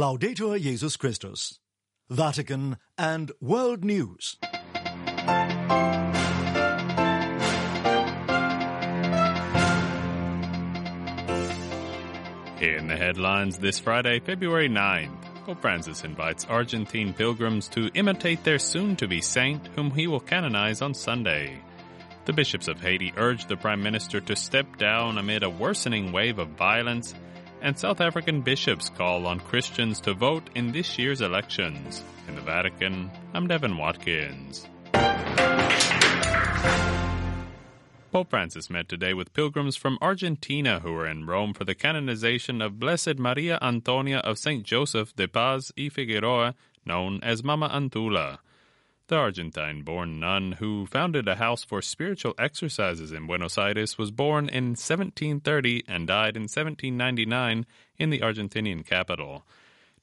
Laudetur Jesus Christus. Vatican and World News. In the headlines this Friday, February 9th, Pope Francis invites Argentine pilgrims to imitate their soon to be saint, whom he will canonize on Sunday. The bishops of Haiti urged the Prime Minister to step down amid a worsening wave of violence, and South African bishops call on Christians to vote in this year's elections. In the Vatican, I'm Devin Watkins. Pope Francis met today with pilgrims from Argentina who were in Rome for the canonization of Blessed Maria Antonia of St. Joseph de Paz y Figueroa, known as Mama Antula. The Argentine born nun who founded a house for spiritual exercises in Buenos Aires was born in 1730 and died in 1799 in the Argentinian capital.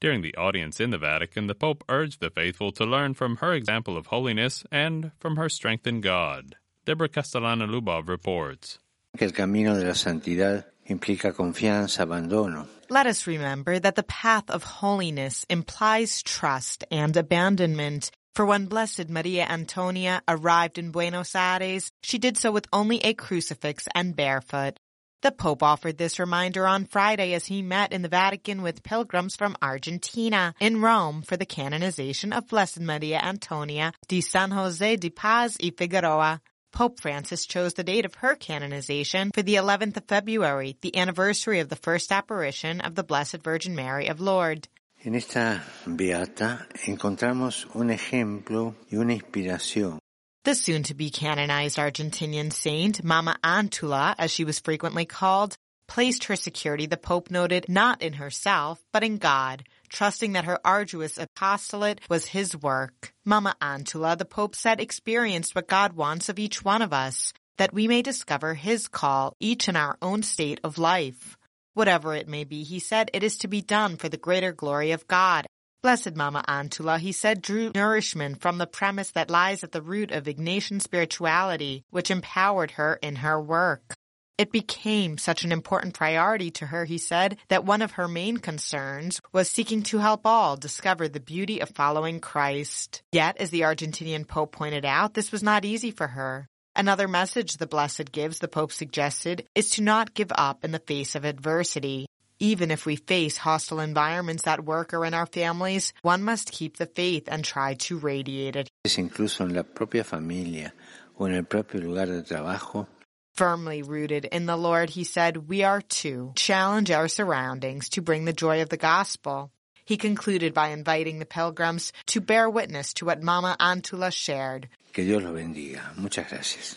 During the audience in the Vatican, the Pope urged the faithful to learn from her example of holiness and from her strength in God. Deborah Castellano Lubov reports. El camino de la santidad implica confianza, abandono. Let us remember that the path of holiness implies trust and abandonment. For when Blessed Maria Antonia arrived in Buenos Aires, she did so with only a crucifix and barefoot. The Pope offered this reminder on Friday as he met in the Vatican with pilgrims from Argentina in Rome for the canonization of Blessed Maria Antonia di San Jose de Paz y Figueroa. Pope Francis chose the date of her canonization for the 11th of February, the anniversary of the first apparition of the Blessed Virgin Mary of Lourdes. En esta beata encontramos un ejemplo y una inspiración. The soon-to-be canonized Argentinian saint, Mama Antula, as she was frequently called, placed her security, the Pope noted, not in herself, but in God, trusting that her arduous apostolate was his work. Mama Antula, the Pope said, experienced what God wants of each one of us, that we may discover his call, each in our own state of life. Whatever it may be, he said, it is to be done for the greater glory of God. Blessed Mama Antula, he said, drew nourishment from the premise that lies at the root of Ignatian spirituality, which empowered her in her work. It became such an important priority to her, he said, that one of her main concerns was seeking to help all discover the beauty of following Christ. Yet, as the Argentinian Pope pointed out, this was not easy for her. Another message the Blessed gives, the Pope suggested, is to not give up in the face of adversity. Even if we face hostile environments at work or in our families, one must keep the faith and try to radiate it. Incluso en la propia familia o en el propio lugar de trabajo Firmly rooted in the Lord, he said, we are to challenge our surroundings to bring the joy of the gospel. He concluded by inviting the pilgrims to bear witness to what Mama Antula shared. Que Dios lo bendiga. Muchas gracias.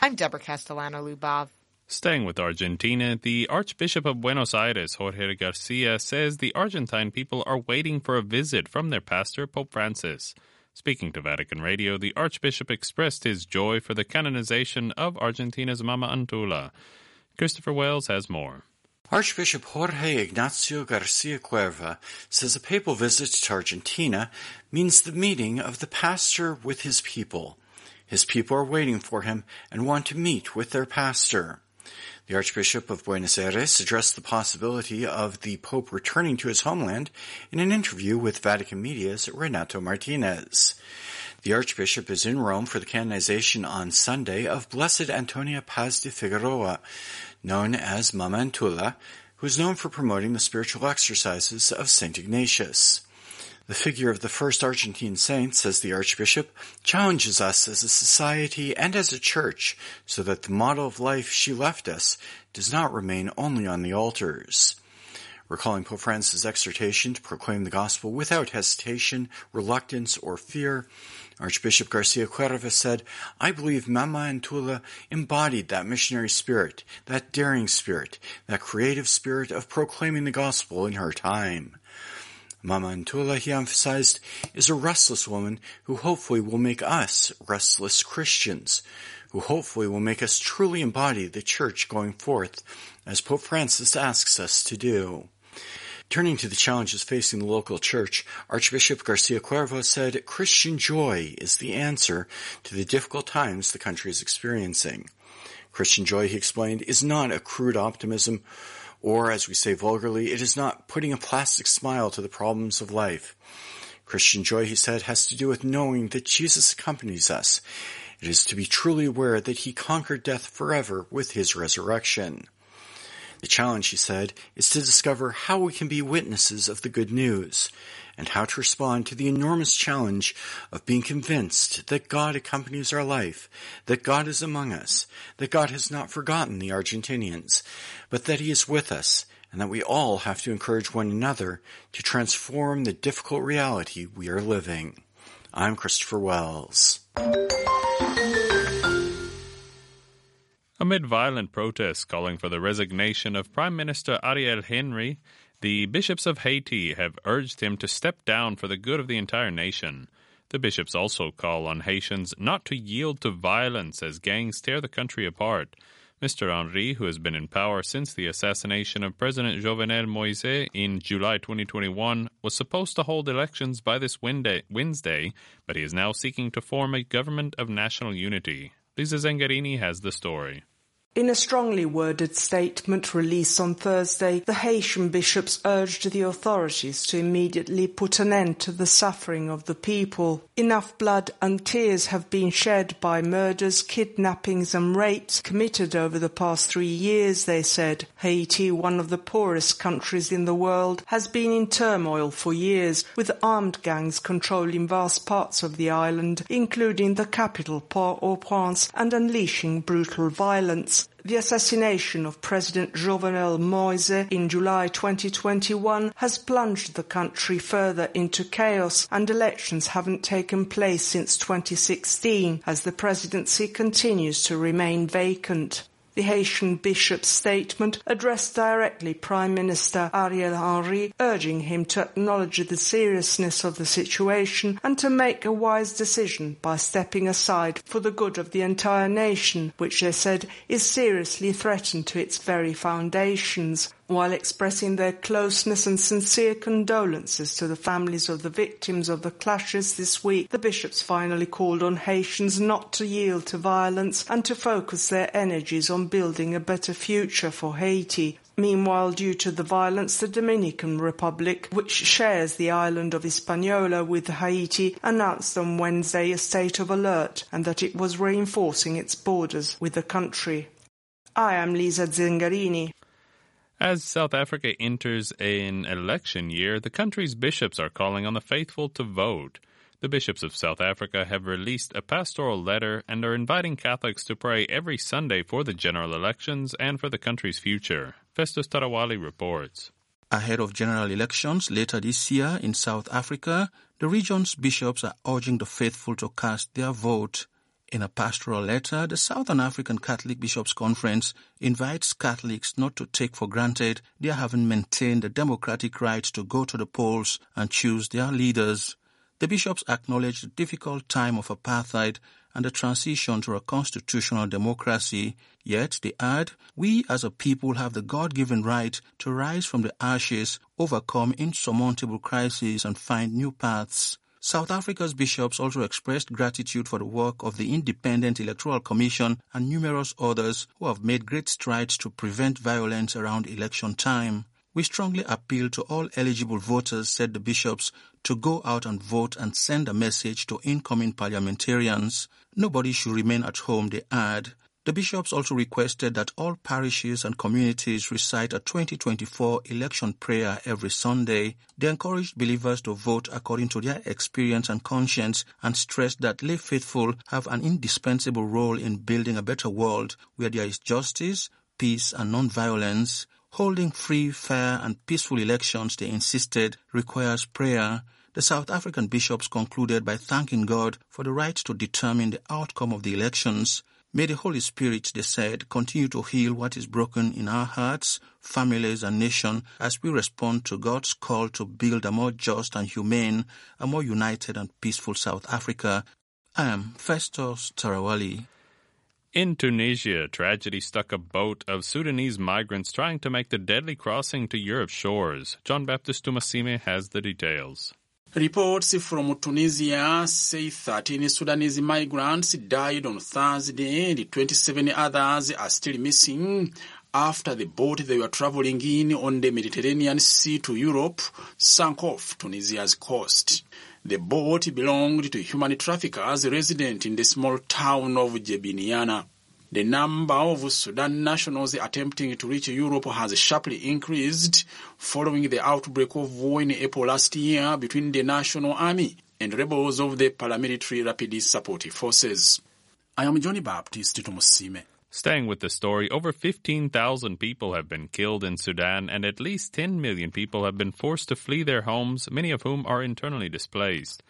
I'm Deborah Castellano Lubov. Staying with Argentina, the Archbishop of Buenos Aires, Jorge Garcia, says the Argentine people are waiting for a visit from their pastor, Pope Francis. Speaking to Vatican Radio, the Archbishop expressed his joy for the canonization of Argentina's Mama Antula. Christopher Wells has more. Archbishop Jorge Ignacio Garcia Cuerva says a papal visit to Argentina means the meeting of the pastor with his people. His people are waiting for him and want to meet with their pastor. The Archbishop of Buenos Aires addressed the possibility of the Pope returning to his homeland in an interview with Vatican Media's Renato Martinez. The Archbishop is in Rome for the canonization on Sunday of Blessed Antonia Paz de Figueroa, known as Mama Antula, who is known for promoting the spiritual exercises of St. Ignatius. The figure of the first Argentine saint, says the Archbishop, challenges us as a society and as a church so that the model of life she left us does not remain only on the altars. Recalling Pope Francis' exhortation to proclaim the gospel without hesitation, reluctance, or fear, Archbishop Garcia Cuerva said, I believe Mama Antula embodied that missionary spirit, that daring spirit, that creative spirit of proclaiming the gospel in her time. Mama Antula, he emphasized, is a restless woman who hopefully will make us restless Christians, who hopefully will make us truly embody the church going forth, as Pope Francis asks us to do. Turning to the challenges facing the local church, Archbishop Garcia Cuerva said Christian joy is the answer to the difficult times the country is experiencing. Christian joy, he explained, is not a crude optimism Or, as we say vulgarly, it is not putting a plastic smile to the problems of life. Christian joy, he said, has to do with knowing that Jesus accompanies us. It is to be truly aware that he conquered death forever with his resurrection. The challenge, he said, is to discover how we can be witnesses of the good news and how to respond to the enormous challenge of being convinced that God accompanies our life, that God is among us, that God has not forgotten the Argentinians, but that he is with us, and that we all have to encourage one another to transform the difficult reality we are living. I'm Christopher Wells. Amid violent protests calling for the resignation of Prime Minister Ariel Henry, the bishops of Haiti have urged him to step down for the good of the entire nation. The bishops also call on Haitians not to yield to violence as gangs tear the country apart. Mr. Henry, who has been in power since the assassination of President Jovenel Moise in July 2021, was supposed to hold elections by this Wednesday, but he is now seeking to form a government of national unity. Lisa Zengarini has the story. In a strongly worded statement released on Thursday, the Haitian bishops urged the authorities to immediately put an end to the suffering of the people. Enough blood and tears have been shed by murders, kidnappings and rapes committed over the past three years, they said. Haiti, one of the poorest countries in the world, has been in turmoil for years, with armed gangs controlling vast parts of the island, including the capital, Port-au-Prince, and unleashing brutal violence. The assassination of President Jovenel Moise in July 2021 has plunged the country further into chaos and elections haven't taken place since 2016 as the presidency continues to remain vacant. The Haitian bishop's statement addressed directly Prime Minister Ariel Henry, urging him to acknowledge the seriousness of the situation and to make a wise decision by stepping aside for the good of the entire nation, which they said is seriously threatened to its very foundations while expressing their closeness and sincere condolences to the families of the victims of the clashes this week, the bishops finally called on Haitians not to yield to violence and to focus their energies on building a better future for Haiti. Meanwhile, due to the violence, the Dominican Republic, which shares the island of Hispaniola with Haiti, announced on Wednesday a state of alert and that it was reinforcing its borders with the country. I am Lisa Zengarini. As South Africa enters an election year, the country's bishops are calling on the faithful to vote. The bishops of South Africa have released a pastoral letter and are inviting Catholics to pray every Sunday for the general elections and for the country's future. Festus Tarawalie reports. Ahead of general elections later this year in South Africa, the region's bishops are urging the faithful to cast their vote. In a pastoral letter, the Southern African Catholic Bishops' Conference invites Catholics not to take for granted their having maintained the democratic right to go to the polls and choose their leaders. The bishops acknowledge the difficult time of apartheid and the transition to a constitutional democracy, yet they add, we as a people have the God-given right to rise from the ashes, overcome insurmountable crises and find new paths. South Africa's bishops also expressed gratitude for the work of the Independent Electoral Commission and numerous others who have made great strides to prevent violence around election time. We strongly appeal to all eligible voters, said the bishops, to go out and vote and send a message to incoming parliamentarians. Nobody should remain at home, they add. The bishops also requested that all parishes and communities recite a 2024 election prayer every Sunday. They encouraged believers to vote according to their experience and conscience and stressed that lay faithful have an indispensable role in building a better world where there is justice, peace, and non-violence. Holding free, fair, and peaceful elections, they insisted, requires prayer. The South African bishops concluded by thanking God for the right to determine the outcome of the elections. May the Holy Spirit, they said, continue to heal what is broken in our hearts, families, and nation as we respond to God's call to build a more just and humane, a more united and peaceful South Africa. I am Festus Tarawalie. In Tunisia, tragedy struck a boat of Sudanese migrants trying to make the deadly crossing to Europe's shores. John Baptist Tumusiime has the details. Reports from Tunisia say 13 Sudanese migrants died on Thursday and 27 others are still missing after the boat they were traveling in on the Mediterranean Sea to Europe sank off Tunisia's coast. The boat belonged to human traffickers resident in the small town of Jebiniana. The number of Sudan nationals attempting to reach Europe has sharply increased following the outbreak of war in April last year between the National Army and rebels of the paramilitary Rapid Support Forces. I am Johnny Baptist. Staying with the story, over 15,000 people have been killed in Sudan and at least 10 million people have been forced to flee their homes, many of whom are internally displaced.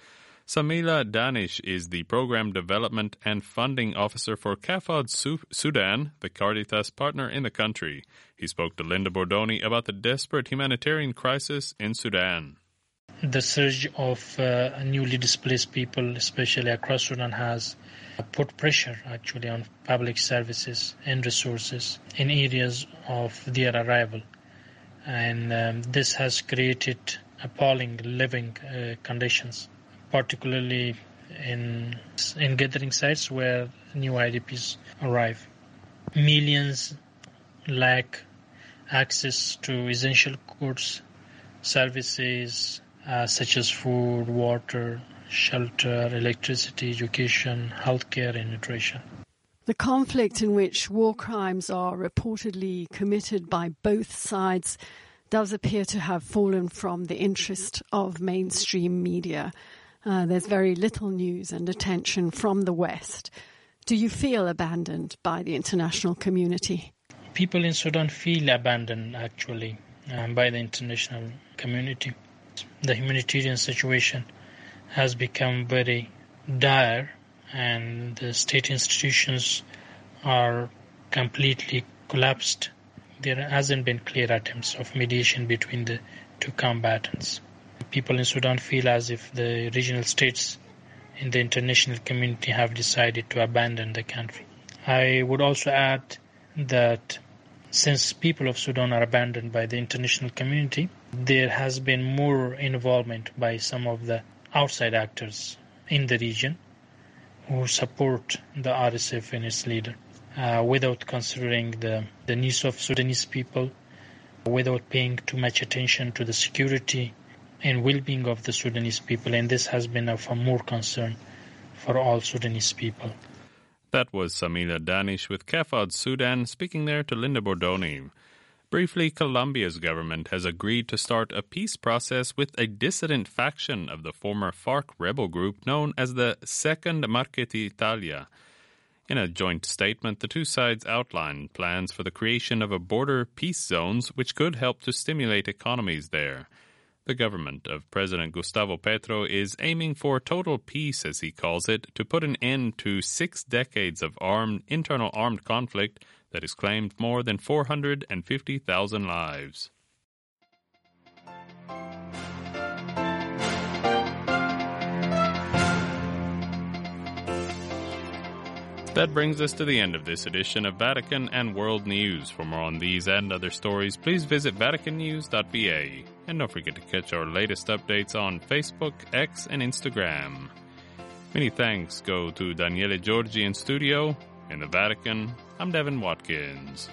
Samila Danish is the Program Development and Funding Officer for CAFOD Sudan, the Caritas partner in the country. He spoke to Linda Bordoni about the desperate humanitarian crisis in Sudan. The surge of uh, newly displaced people, especially across Sudan, has put pressure actually on public services and resources in areas of their arrival. And um, this has created appalling living uh, conditions particularly in in gathering sites where new IDPs arrive. Millions lack access to essential goods, services uh, such as food, water, shelter, electricity, education, healthcare, and nutrition. The conflict in which war crimes are reportedly committed by both sides does appear to have fallen from the interest of mainstream media. Uh, there's very little news and attention from the West. Do you feel abandoned by the international community? People in Sudan feel abandoned, actually, um, by the international community. The humanitarian situation has become very dire, and the state institutions are completely collapsed. There hasn't been clear attempts of mediation between the two combatants people in Sudan feel as if the regional states in the international community have decided to abandon the country. I would also add that since people of Sudan are abandoned by the international community, there has been more involvement by some of the outside actors in the region who support the RSF and its leader uh, without considering the, the needs of Sudanese people, without paying too much attention to the security and well-being of the Sudanese people, and this has been of more concern for all Sudanese people. That was Samila Danish with CAFOD Sudan speaking there to Linda Bordoni. Briefly, Colombia's government has agreed to start a peace process with a dissident faction of the former FARC rebel group known as the Second Marquetalia. In a joint statement, the two sides outlined plans for the creation of a border peace zones which could help to stimulate economies there. The government of President Gustavo Petro is aiming for total peace, as he calls it, to put an end to six decades of armed internal armed conflict that has claimed more than 450,000 lives. That brings us to the end of this edition of Vatican and World News. For more on these and other stories, please visit vaticannews.va. And don't forget to catch our latest updates on Facebook, X, and Instagram. Many thanks go to Daniele Giorgi in studio. In the Vatican, I'm Devin Watkins.